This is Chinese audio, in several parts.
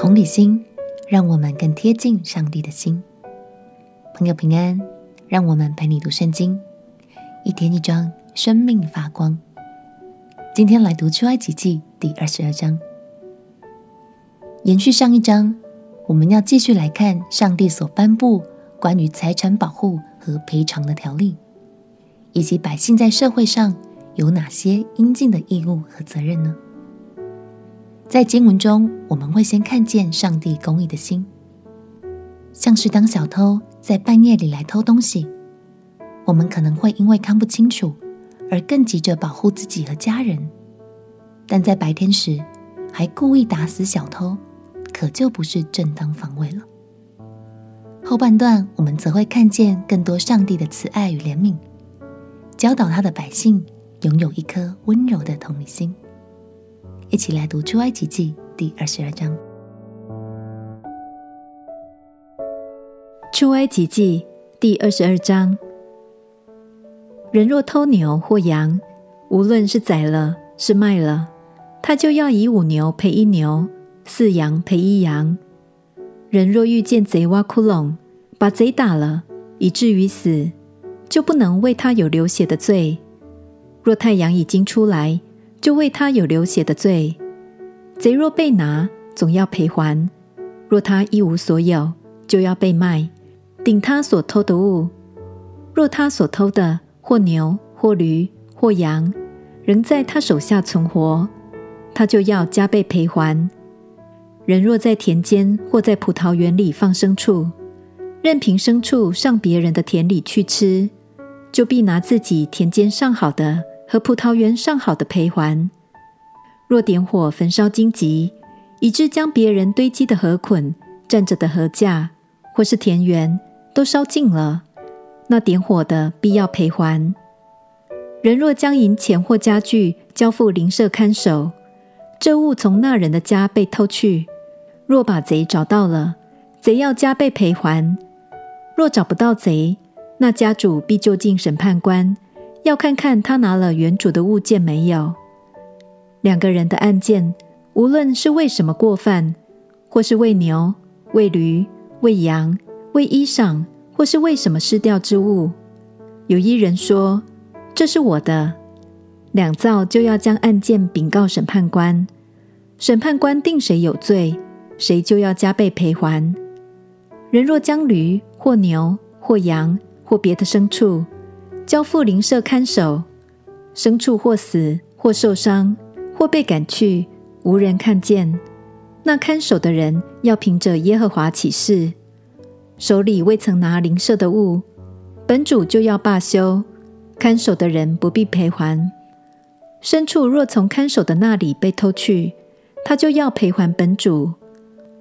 同理心让我们更贴近上帝的心。朋友平安，让我们陪你读圣经，一天一章，生命发光。今天来读出埃及记第二十二章，延续上一章，我们要继续来看上帝所颁布关于财产保护和赔偿的条例，以及百姓在社会上有哪些应尽的义务和责任呢？在经文中，我们会先看见上帝公义的心，像是当小偷在半夜里来偷东西，我们可能会因为看不清楚而更急着保护自己和家人，但在白天时还故意打死小偷，可就不是正当防卫了。后半段我们则会看见更多上帝的慈爱与怜悯，教导他的百姓拥有一颗温柔的同理心。一起来读出埃及记第二十二章。出埃及记第二十二章：人若偷牛或羊，无论是宰了是卖了，他就要以五牛赔一牛，四羊赔一羊。人若遇见贼挖窟窿，把贼打了，以至于死，就不能为他有流血的罪。若太阳已经出来，就为他有流血的罪。贼若被拿，总要赔还；若他一无所有，就要被卖，顶他所偷的物。若他所偷的或牛或驴或羊，仍在他手下存活，他就要加倍赔还。人若在田间或在葡萄园里放牲畜，任凭牲畜上别人的田里去吃，就必拿自己田间上好的。和葡萄园上好的陪还。若点火焚烧荆棘，以致将别人堆积的禾捆、站着的禾架，或是田园都烧尽了，那点火的必要赔还。人若将银钱或家具交付邻舍看守，这物从那人的家被偷去，若把贼找到了，贼要加倍赔还。若找不到贼，那家主必就近审判官。要看看他拿了原主的物件没有。两个人的案件，无论是为什么过犯，或是为牛、为驴、为羊、为衣裳，或是为什么失掉之物，有一人说：“这是我的。”两造就要将案件禀告审判官，审判官定谁有罪，谁就要加倍赔还。人若将驴或牛或羊或别的牲畜，交付邻舍看守，牲畜或死或受伤或被赶去，无人看见，那看守的人要凭着耶和华起誓，手里未曾拿邻舍的物，本主就要罢休，看守的人不必赔还。牲畜若从看守的那里被偷去，他就要赔还本主；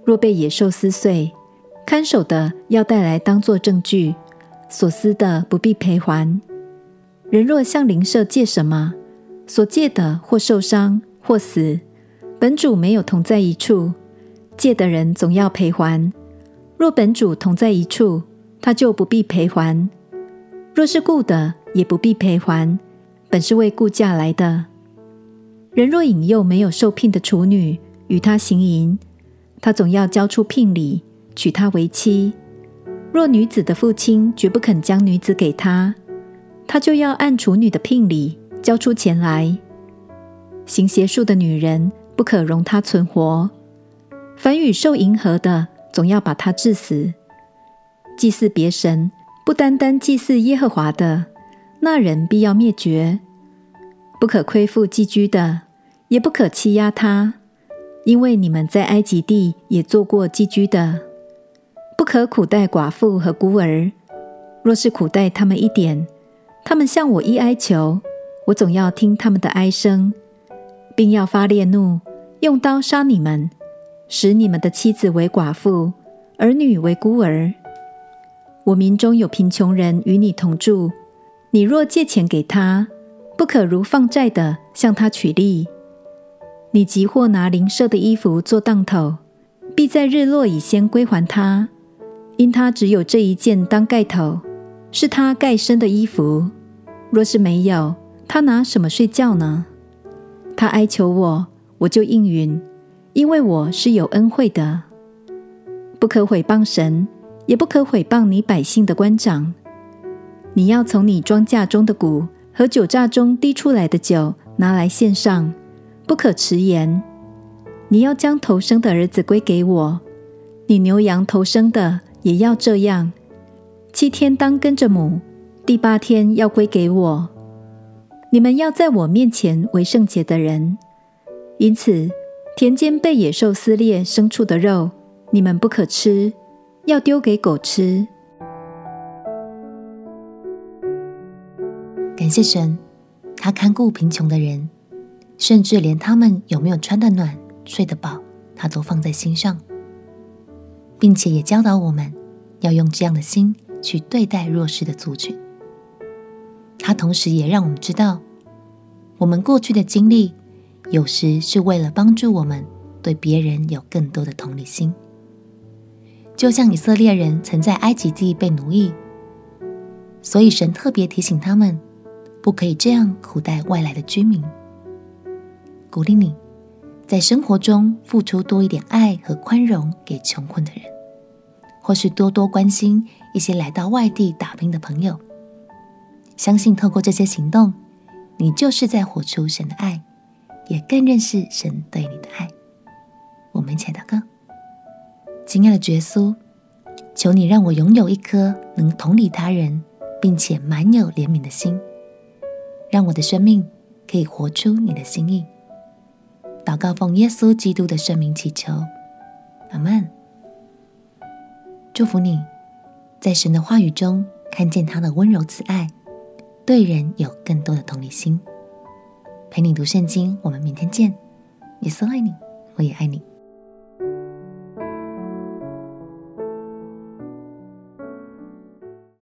若被野兽撕碎，看守的要带来当作证据，所撕的不必赔还。人若向邻舍借什么，所借的或受伤或死，本主没有同在一处，借的人总要赔还。若本主同在一处，他就不必赔还。若是雇的，也不必赔还，本是为雇价来的。人若引诱没有受聘的处女与他行淫，他总要交出聘礼，娶她为妻。若女子的父亲绝不肯将女子给他。他就要按处女的聘礼交出钱来。行邪术的女人不可容她存活。凡与兽迎合的，总要把她治死。祭祀别神，不单单祭祀耶和华的，那人必要灭绝。不可亏负寄居的，也不可欺压他，因为你们在埃及地也做过寄居的。不可苦待寡妇和孤儿，若是苦待他们一点。他们向我一哀求，我总要听他们的哀声，并要发烈怒，用刀杀你们，使你们的妻子为寡妇，儿女为孤儿。我民中有贫穷人与你同住，你若借钱给他，不可如放债的向他取利。你即或拿邻舍的衣服做当头，必在日落以先归还他，因他只有这一件当盖头，是他盖身的衣服。若是没有，他拿什么睡觉呢？他哀求我，我就应允，因为我是有恩惠的。不可毁谤神，也不可毁谤你百姓的官长。你要从你庄稼中的谷和酒榨中滴出来的酒拿来献上，不可迟延。你要将头生的儿子归给我，你牛羊头生的也要这样。七天当跟着母，第八天要归给我。你们要在我面前为圣洁的人，因此田间被野兽撕裂牲畜的肉，你们不可吃，要丢给狗吃。感谢神，他看顾贫穷的人，甚至连他们有没有穿得暖、睡得饱，他都放在心上，并且也教导我们要用这样的心去对待弱势的族群。他同时也让我们知道，我们过去的经历有时是为了帮助我们对别人有更多的同理心。就像以色列人曾在埃及地被奴役，所以神特别提醒他们，不可以这样苦待外来的居民。鼓励你，在生活中付出多一点爱和宽容给穷困的人，或是多多关心一些来到外地打拼的朋友。相信透过这些行动，你就是在活出神的爱，也更认识神对你的爱。我们一起来祷告：亲爱的耶稣，求你让我拥有一颗能同理他人，并且满有怜悯的心，让我的生命可以活出你的心意。祷告奉耶稣基督的圣名祈求，阿门。祝福你在神的话语中看见他的温柔慈爱。对人有更多的同理心，陪你读圣经。我们明天见。耶稣爱你，我也爱你。